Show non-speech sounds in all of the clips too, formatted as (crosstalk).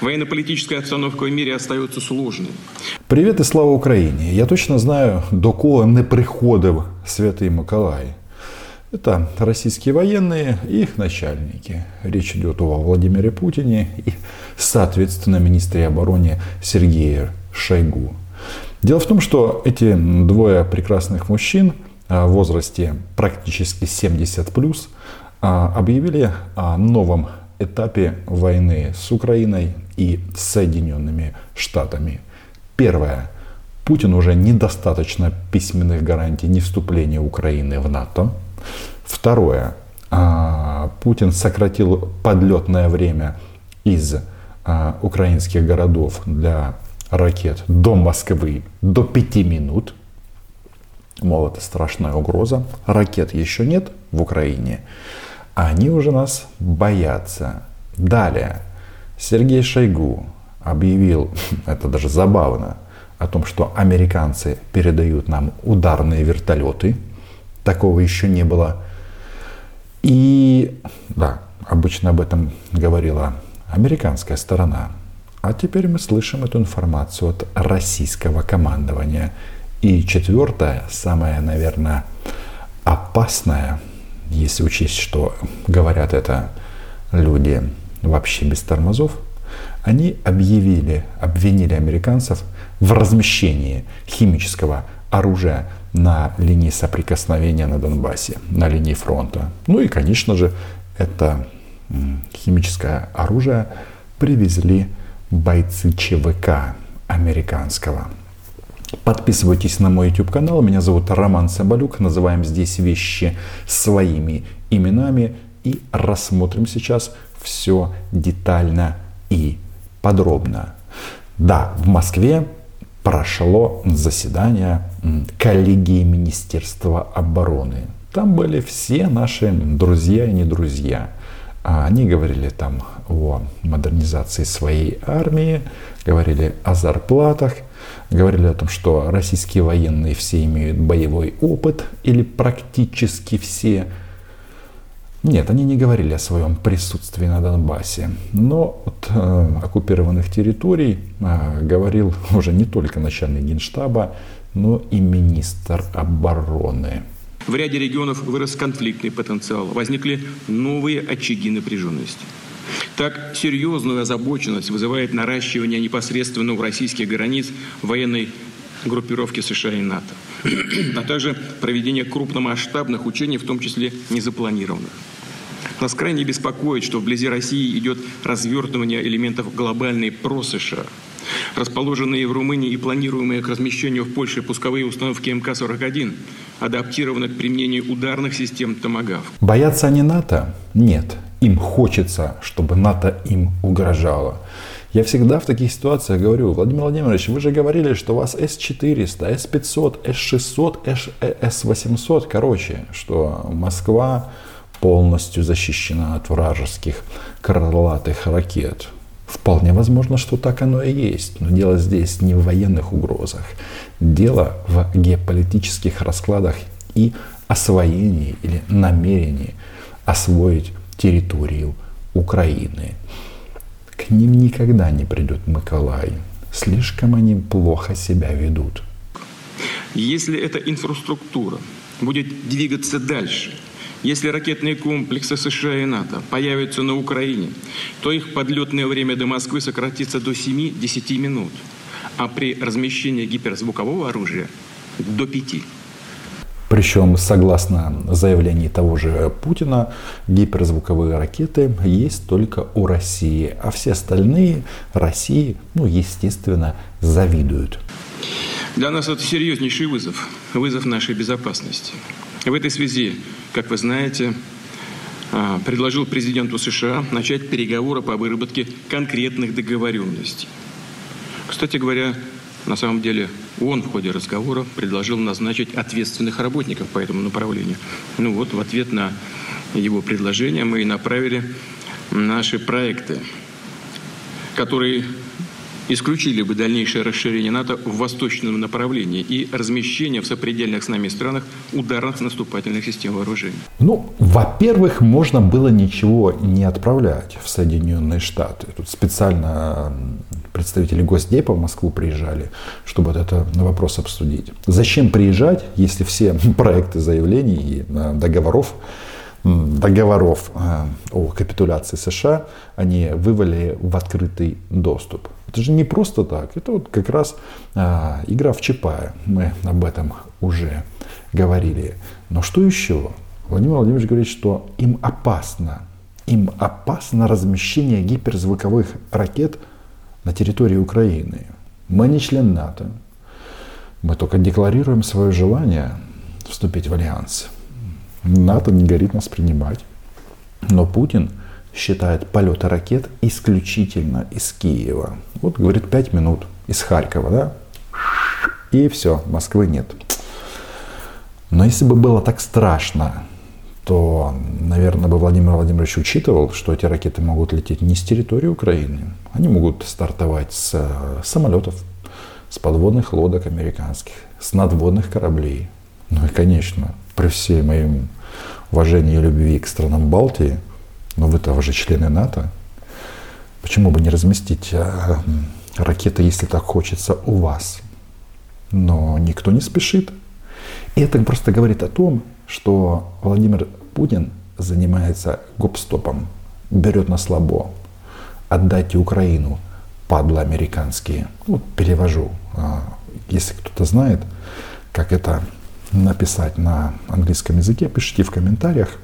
Военно-политическая обстановка в мире остается сложной. Привіт і слава Україні! Я точно знаю, до кого не приходив Святий Миколай. Это российские военные и их начальники. Речь идет о Владимире Путине и, соответственно, министре обороны Сергее Шойгу. Дело в том, что эти двое прекрасных мужчин а, в возрасте практически 70 плюс а, объявили о новом этапе войны с Украиной и с Соединенными Штатами. Первое. Путин уже недостаточно письменных гарантий не вступления Украины в НАТО. Второе. А, Путин сократил подлетное время из а, украинских городов для ракет до Москвы до 5 минут. Мол, это страшная угроза. Ракет еще нет в Украине. А они уже нас боятся. Далее. Сергей Шойгу объявил, (laughs) это даже забавно, о том, что американцы передают нам ударные вертолеты. Такого еще не было. И да, обычно об этом говорила американская сторона. А теперь мы слышим эту информацию от российского командования. И четвертое, самое, наверное, опасное, если учесть, что говорят это люди вообще без тормозов, они объявили, обвинили американцев в размещении химического оружия на линии соприкосновения на Донбассе, на линии фронта. Ну и, конечно же, это химическое оружие привезли бойцы ЧВК американского. Подписывайтесь на мой YouTube канал. Меня зовут Роман Соболюк. Называем здесь вещи своими именами. И рассмотрим сейчас все детально и подробно. Да, в Москве прошло заседание коллегии Министерства обороны. Там были все наши друзья и не друзья. А они говорили там о модернизации своей армии, говорили о зарплатах, говорили о том, что российские военные все имеют боевой опыт или практически все. Нет, они не говорили о своем присутствии на Донбассе, но от э, оккупированных территорий э, говорил уже не только начальник генштаба, но и министр обороны. В ряде регионов вырос конфликтный потенциал, возникли новые очаги напряженности. Так, серьезную озабоченность вызывает наращивание непосредственно у российских границ военной группировки США и НАТО, (clears throat) а также проведение крупномасштабных учений, в том числе незапланированных. Нас крайне беспокоит, что вблизи России идет развертывание элементов глобальной про-США. Расположенные в Румынии и планируемые к размещению в Польше пусковые установки МК-41 адаптированы к применению ударных систем «Томагав». Боятся они НАТО? Нет. Им хочется, чтобы НАТО им угрожало. Я всегда в таких ситуациях говорю, Владимир Владимирович, вы же говорили, что у вас С-400, С-500, С-600, С-800, короче, что Москва полностью защищена от вражеских крылатых ракет. Вполне возможно, что так оно и есть. Но дело здесь не в военных угрозах. Дело в геополитических раскладах и освоении или намерении освоить территорию Украины. К ним никогда не придет Николай. Слишком они плохо себя ведут. Если эта инфраструктура будет двигаться дальше – если ракетные комплексы США и НАТО появятся на Украине, то их подлетное время до Москвы сократится до 7-10 минут, а при размещении гиперзвукового оружия – до 5. Причем, согласно заявлению того же Путина, гиперзвуковые ракеты есть только у России, а все остальные России, ну, естественно, завидуют. Для нас это серьезнейший вызов, вызов нашей безопасности. В этой связи, как вы знаете, а, предложил президенту США начать переговоры по выработке конкретных договоренностей. Кстати говоря, на самом деле он в ходе разговора предложил назначить ответственных работников по этому направлению. Ну вот, в ответ на его предложение мы и направили наши проекты, которые исключили бы дальнейшее расширение НАТО в восточном направлении и размещение в сопредельных с нами странах ударных наступательных систем вооружений. Ну, во-первых, можно было ничего не отправлять в Соединенные Штаты. Тут специально представители Госдепа в Москву приезжали, чтобы вот этот вопрос обсудить. Зачем приезжать, если все (laughs) проекты заявлений и э, договоров договоров э, о капитуляции США они вывели в открытый доступ. Это же не просто так. Это вот как раз а, игра в Чапая. Мы об этом уже говорили. Но что еще? Владимир Владимирович говорит, что им опасно. Им опасно размещение гиперзвуковых ракет на территории Украины. Мы не член НАТО. Мы только декларируем свое желание вступить в альянс. НАТО не горит нас принимать. Но Путин считает полеты ракет исключительно из Киева. Вот, говорит, 5 минут из Харькова, да? И все, Москвы нет. Но если бы было так страшно, то, наверное, бы Владимир Владимирович учитывал, что эти ракеты могут лететь не с территории Украины. Они могут стартовать с э, самолетов, с подводных лодок американских, с надводных кораблей. Ну и, конечно, при всей моем уважении и любви к странам Балтии, но вы тоже члены НАТО, почему бы не разместить э, ракеты, если так хочется, у вас? Но никто не спешит. И это просто говорит о том, что Владимир Путин занимается гопстопом, берет на слабо. Отдайте Украину, падла американские. Ну, перевожу. А, если кто-то знает, как это написать на английском языке, пишите в комментариях.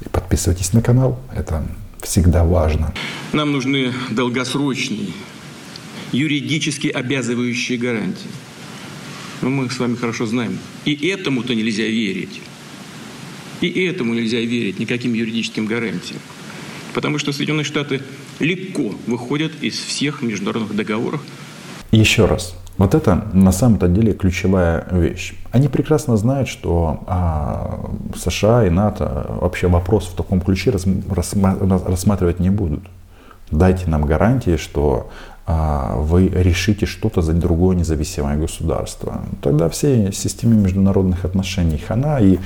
И подписывайтесь на канал. Это всегда важно. Нам нужны долгосрочные, юридически обязывающие гарантии. Но мы с вами хорошо знаем. И этому-то нельзя верить. И этому нельзя верить, никаким юридическим гарантиям. Потому что Соединенные Штаты легко выходят из всех международных договоров. Еще раз, вот это на самом-то деле ключевая вещь. Они прекрасно знают, что а, США и НАТО вообще вопрос в таком ключе рас, рассматривать не будут. Дайте нам гарантии, что а, вы решите что-то за другое независимое государство. Тогда всей системе международных отношений хана и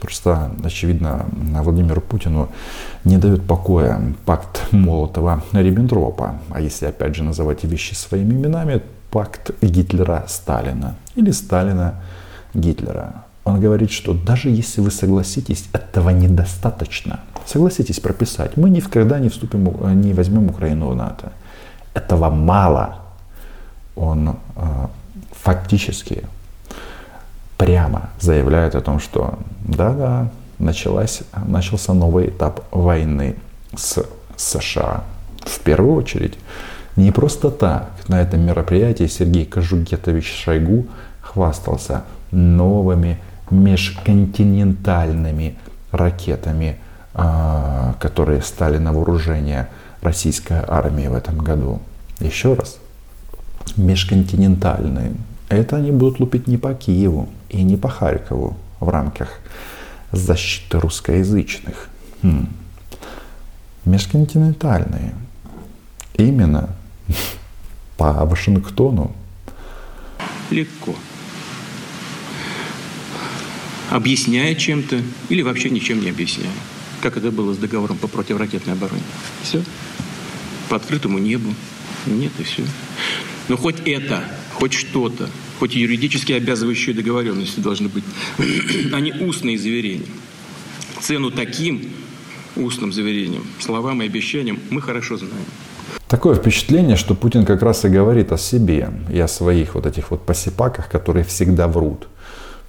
Просто, очевидно, Владимиру Путину не дает покоя пакт Молотова-Риббентропа. А если, опять же, называть вещи своими именами, пакт Гитлера-Сталина или Сталина-Гитлера. Он говорит, что даже если вы согласитесь, этого недостаточно. Согласитесь прописать. Мы никогда не вступим, не возьмем Украину в НАТО. Этого мало. Он э, фактически прямо заявляет о том, что да-да, началась, начался новый этап войны с США. В первую очередь не просто так на этом мероприятии Сергей Кожугетович Шойгу хвастался новыми межконтинентальными ракетами, а, которые стали на вооружение российской армии в этом году. Еще раз, межконтинентальные. Это они будут лупить не по Киеву и не по Харькову в рамках защиты русскоязычных. Хм. Межконтинентальные. Именно (laughs) по Вашингтону. Легко. Объясняя чем-то или вообще ничем не объясняя. Как это было с договором по противоракетной обороне. Все. По открытому небу. Нет, и все. Но хоть это, хоть что-то, хоть юридически обязывающие договоренности должны быть, (clears throat) а не устные заверения. Цену таким устным заверениям, словам и обещаниям мы хорошо знаем. Такое впечатление, что Путин как раз и говорит о себе и о своих вот этих вот посипаках, которые всегда врут.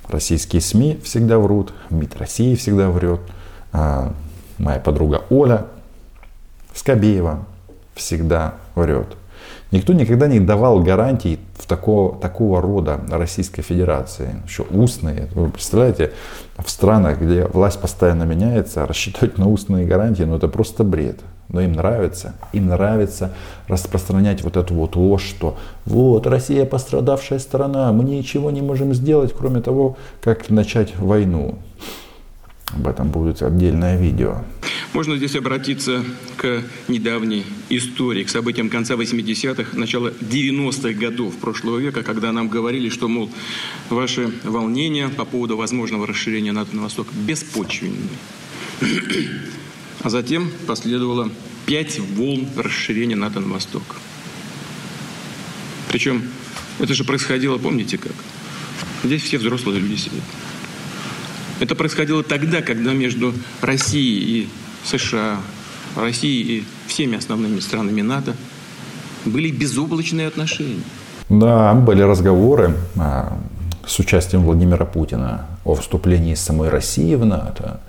Российские СМИ всегда врут, МИД России всегда врет, а моя подруга Оля Скобеева всегда врет. Никто никогда не давал гарантий в такого, такого рода Российской Федерации, еще устные. Вы представляете, в странах, где власть постоянно меняется, рассчитывать на устные гарантии, ну это просто бред. Но им нравится, им нравится распространять вот эту вот ложь, что вот Россия пострадавшая сторона, мы ничего не можем сделать, кроме того, как начать войну. Об этом будет отдельное видео. Можно здесь обратиться к недавней истории, к событиям конца 80-х, начала 90-х годов прошлого века, когда нам говорили, что, мол, ваши волнения по поводу возможного расширения НАТО на восток беспочвенны. А затем последовало пять волн расширения НАТО на восток. Причем это же происходило, помните как? Здесь все взрослые люди сидят. Это происходило тогда, когда между Россией и США, Россией и всеми основными странами НАТО были безоблачные отношения. Да, были разговоры а, с участием Владимира Путина о вступлении самой России в НАТО.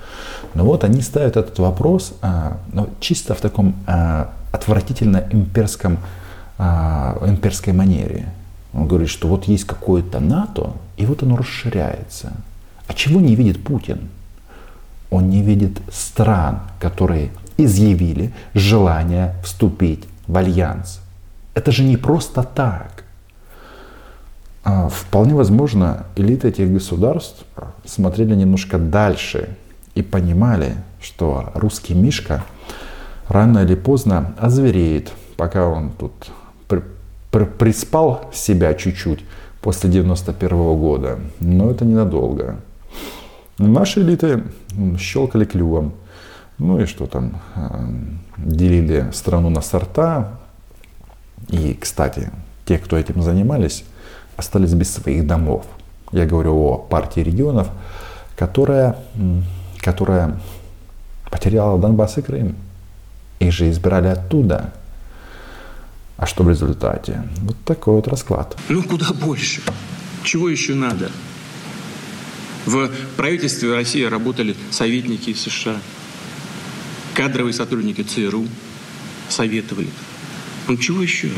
Но вот они ставят этот вопрос а, ну, чисто в таком а, отвратительно имперском, имперской манере. Он говорит, что вот есть какое-то НАТО, и вот оно расширяется. А чего не видит Путин? Он не видит стран, которые изъявили желание вступить в альянс. Это же не просто так. А вполне возможно, элиты этих государств смотрели немножко дальше и понимали, что русский Мишка рано или поздно озвереет, пока он тут при, при, приспал себя чуть-чуть после 91 года. Но это ненадолго. Наши элиты щелкали клювом. Ну и что там, э, делили страну на сорта. И, кстати, те, кто этим занимались, остались без своих домов. Я говорю о партии регионов, которая, которая потеряла Донбасс и Крым. Их же избирали оттуда. А что в результате? Вот такой вот расклад. Ну, куда больше. Чего еще надо? В правительстве России работали советники из США, кадровые сотрудники ЦРУ советовали. Ну чего еще?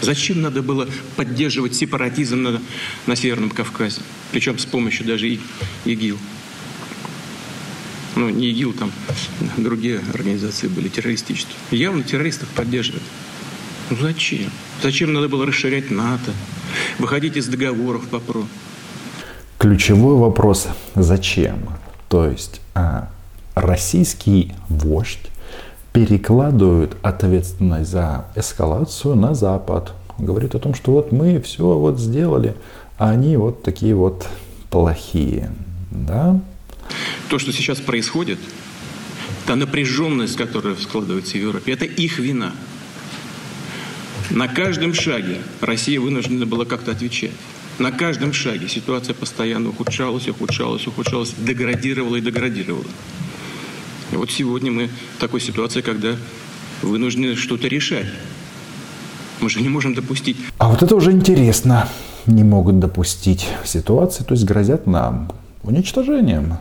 Зачем надо было поддерживать сепаратизм на, на Северном Кавказе? Причем с помощью даже и ИГИЛ. Ну, не ИГИЛ, там другие организации были террористические. Явно террористов поддерживают. Ну зачем? Зачем надо было расширять НАТО, выходить из договоров по ПРО? Ключевой вопрос – зачем? То есть а, российский вождь перекладывает ответственность за эскалацию на Запад. Говорит о том, что вот мы все вот сделали, а они вот такие вот плохие. Да? То, что сейчас происходит, та напряженность, которая складывается в Европе, это их вина. На каждом шаге Россия вынуждена была как-то отвечать. На каждом шаге ситуация постоянно ухудшалась, ухудшалась, ухудшалась, деградировала и деградировала. И вот сегодня мы в такой ситуации, когда вынуждены что-то решать. Мы же не можем допустить. А вот это уже интересно. Не могут допустить ситуации, то есть грозят нам уничтожением.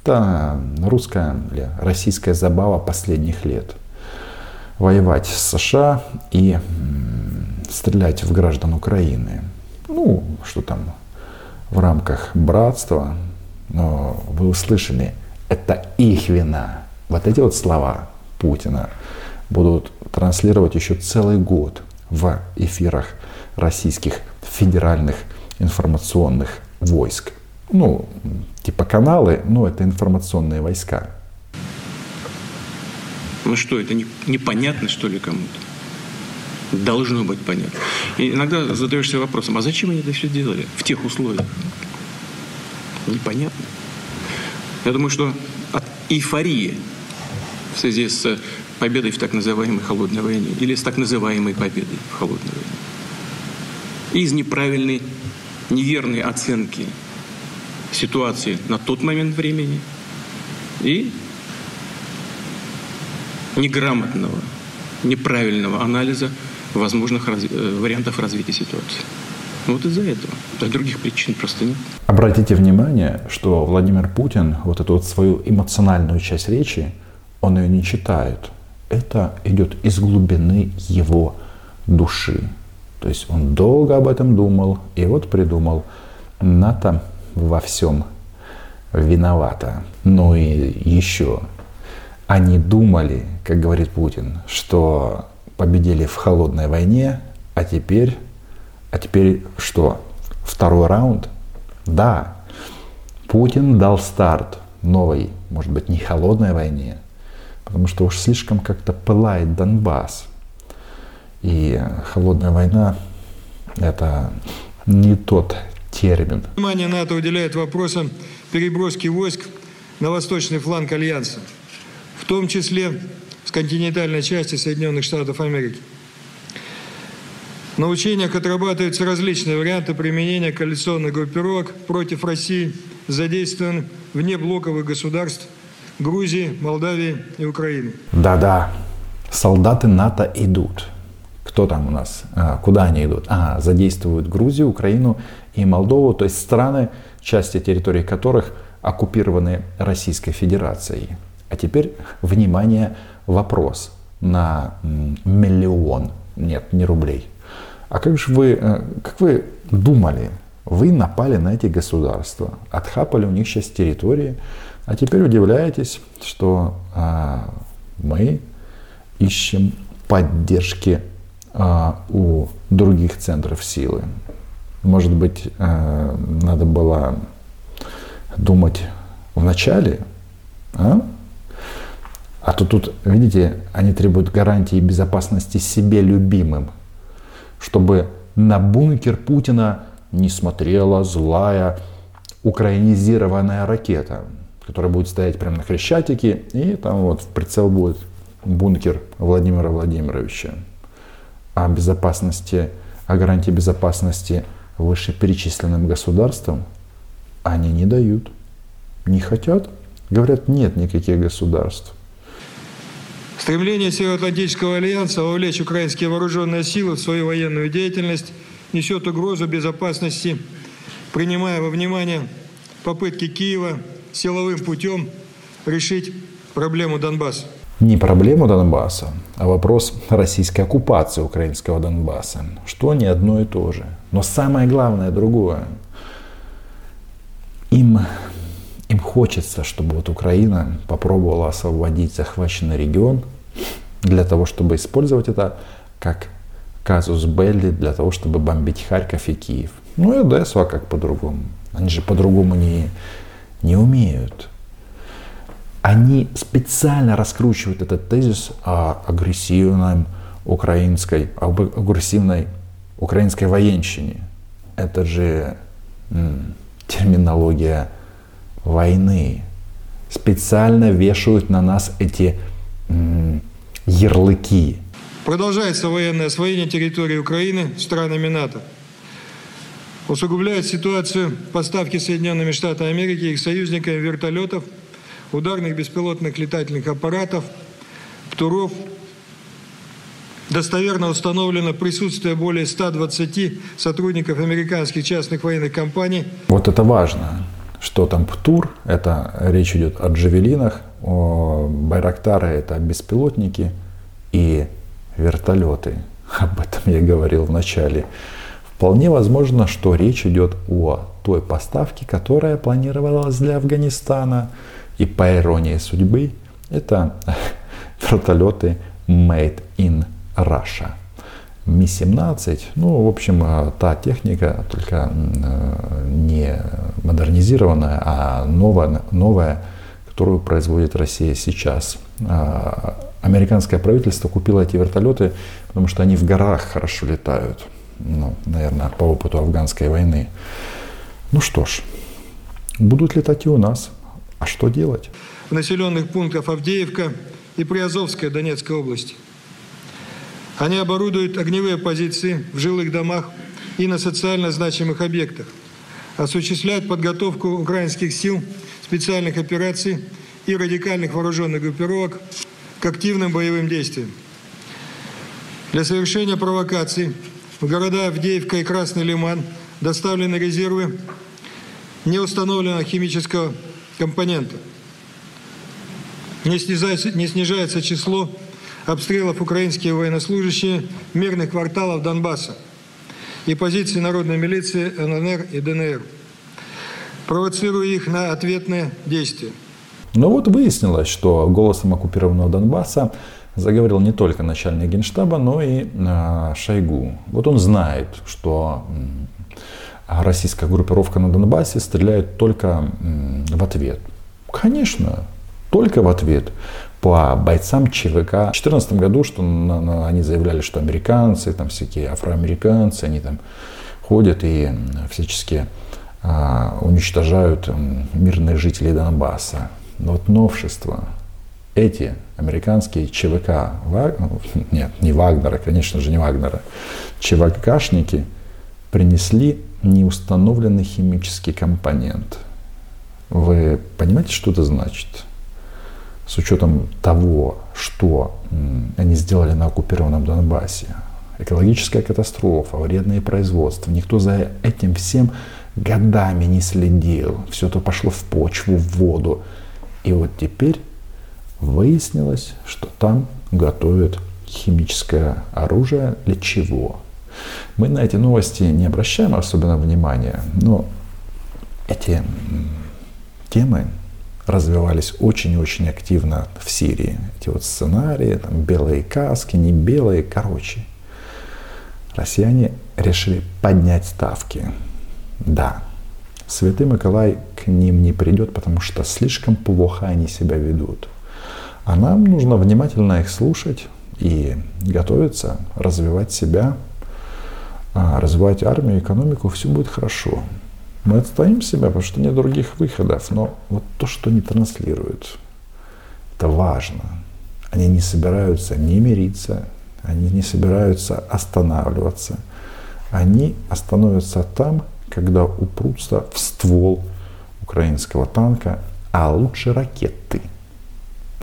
Это русская или российская забава последних лет. Воевать с США и стрелять в граждан Украины ну, что там, в рамках братства, но вы услышали, это их вина. Вот эти вот слова Путина будут транслировать еще целый год в эфирах российских федеральных информационных войск. Ну, типа каналы, но это информационные войска. Ну что, это не, непонятно, что ли, кому-то? Должно быть понятно. И иногда задаешься вопросом, а зачем они это все делали в тех условиях? Непонятно. Я думаю, что от эйфории в связи с победой в так называемой холодной войне или с так называемой победой в холодной войне, из неправильной, неверной оценки ситуации на тот момент времени и неграмотного, неправильного анализа возможных раз... Э, вариантов развития ситуации. Вот из-за этого. Да, других причин просто нет. Обратите внимание, что Владимир Путин вот эту вот свою эмоциональную часть речи, он ее не читает. Это идет из глубины его души. То есть он долго об этом думал и вот придумал. НАТО во всем виновата. Ну и еще. Они думали, как говорит Путин, что победили в холодной войне, а теперь, а теперь что? Второй раунд? Да, Путин дал старт новой может быть, не холодной войне, потому что уж слишком как-то пылает Донбасс. И холодная война – это не тот термин. Внимание НАТО уделяет вопросам переброски войск на восточный фланг Альянса, в том числе континентальной части Соединенных Штатов Америки. На учениях отрабатываются различные варианты применения коалиционных группировок против России, задействованных вне блоковых государств Грузии, Молдавии и Украины. Да-да, солдаты НАТО идут. Кто там у нас? А, куда они идут? А, задействуют Грузию, Украину и Молдову, то есть страны, части территории которых оккупированы Российской Федерацией. А теперь, внимание, вопрос на миллион, нет, не рублей. А как же вы, э, как вы думали, вы напали на эти государства, отхапали у них сейчас территории, а теперь удивляетесь, что а, мы ищем поддержки а, у других центров силы. Может быть, а, надо было думать в начале, а? А то тут, видите, они требуют гарантии безопасности себе любимым, чтобы на бункер Путина не смотрела злая украинизированная ракета, которая будет стоять прямо на Хрещатике, и там вот в прицел будет бункер Владимира Владимировича. О безопасности, о гарантии безопасности вышеперечисленным государствам они не дают. Не хотят. Говорят, нет никаких государств. Стремление Североатлантического альянса вовлечь украинские вооруженные силы в свою военную деятельность несет угрозу безопасности, принимая во внимание попытки Киева силовым путем решить проблему Донбасса. Не проблему Донбасса, а вопрос российской оккупации украинского Донбасса, что не одно и то же. Но самое главное другое. Им, им хочется, чтобы вот Украина попробовала освободить захваченный регион для того, чтобы использовать это как казус Белли для того, чтобы бомбить Харьков и Киев. Ну и Одессу, а как по-другому? Они же по-другому не, не умеют. Они специально раскручивают этот тезис о агрессивной украинской, об агрессивной украинской военщине. Это же м, терминология войны. Специально вешают на нас эти м, ярлыки. Продолжается военное освоение территории Украины странами НАТО – усугубляет ситуацию поставки Соединенными Штатами Америки и их союзниками вертолетов, ударных беспилотных летательных аппаратов, птуров. Достоверно установлено присутствие более 120 сотрудников американских частных военных компаний. Вот это важно, что там ПТУР, это речь идет о джавелинах, о Байрактары это беспилотники и вертолеты. (laughs) Об этом я говорил в начале. Вполне возможно, что речь идет о той поставке, которая планировалась для Афганистана. И по иронии судьбы, это (laughs) вертолеты Made in Russia. Ми-17, ну, в общем, та техника, только не модернизированная, а новая, новая, которую производит Россия сейчас. А, американское правительство купило эти вертолеты, потому что они в горах хорошо летают ну, наверное, по опыту афганской войны. Ну что ж, будут летать и у нас. А что делать? В населенных пунктах Авдеевка и Приазовская Донецкой области. Они оборудуют огневые позиции в жилых домах и на социально значимых объектах, осуществляют подготовку украинских сил, специальных операций и радикальных вооруженных группировок к активным боевым действиям. Для совершения провокаций в города Авдеевка и Красный Лиман доставлены резервы неустановленного химического компонента. Не снижается, не снижается число обстрелов украинские военнослужащие мирных кварталов Донбасса и позиций народной милиции ННР и ДНР, провоцируя их на ответные действия. Но вот выяснилось, что голосом оккупированного Донбасса заговорил не только начальник генштаба, но и э, Шойгу. Вот он знает, что российская группировка на Донбассе стреляет только в ответ. Конечно, только в ответ по бойцам ЧВК. В 2014 году что на, на, они заявляли, что американцы, там всякие афроамериканцы, они там ходят и всячески а, уничтожают мирных жителей Донбасса. Но вот новшество. Эти американские ЧВК, Ваг... (laughs) нет, не Вагнера, конечно же, не Вагнера, ЧВКшники принесли неустановленный химический компонент. Вы понимаете, что это значит? С учетом того, что они сделали на оккупированном Донбассе, экологическая катастрофа, вредное производство, никто за этим всем годами не следил. Все это пошло в почву, в воду. И вот теперь выяснилось, что там готовят химическое оружие для чего? Мы на эти новости не обращаем особенно внимания, но эти темы развивались очень и очень активно в Сирии. Эти вот сценарии, там, белые каски, не белые, короче. Россияне решили поднять ставки. Да, Святый Николай к ним не придет, потому что слишком плохо они себя ведут. А нам нужно внимательно их слушать и готовиться, развивать себя, а, развивать армию, экономику, все будет хорошо. Мы отстоим себя, потому что нет других выходов. Но вот то, что они транслируют, это важно. Они не собираются не мириться, они не собираются останавливаться. Они остановятся там, когда упрутся в ствол украинского танка, а лучше ракеты.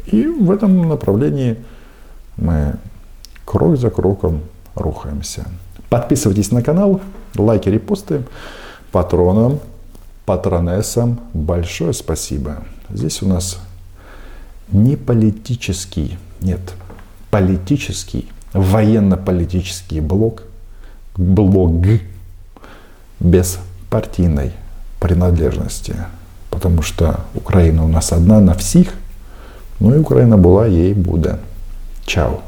И в этом направлении мы крок за кроком рухаемся. Подписывайтесь на канал, лайки, репосты. Патронам, патронессам большое спасибо. Здесь у нас не политический, нет, политический, военно-политический блок, блок без партийной принадлежности. Потому что Украина у нас одна на всех, ну и Украина была, ей будет. Чао.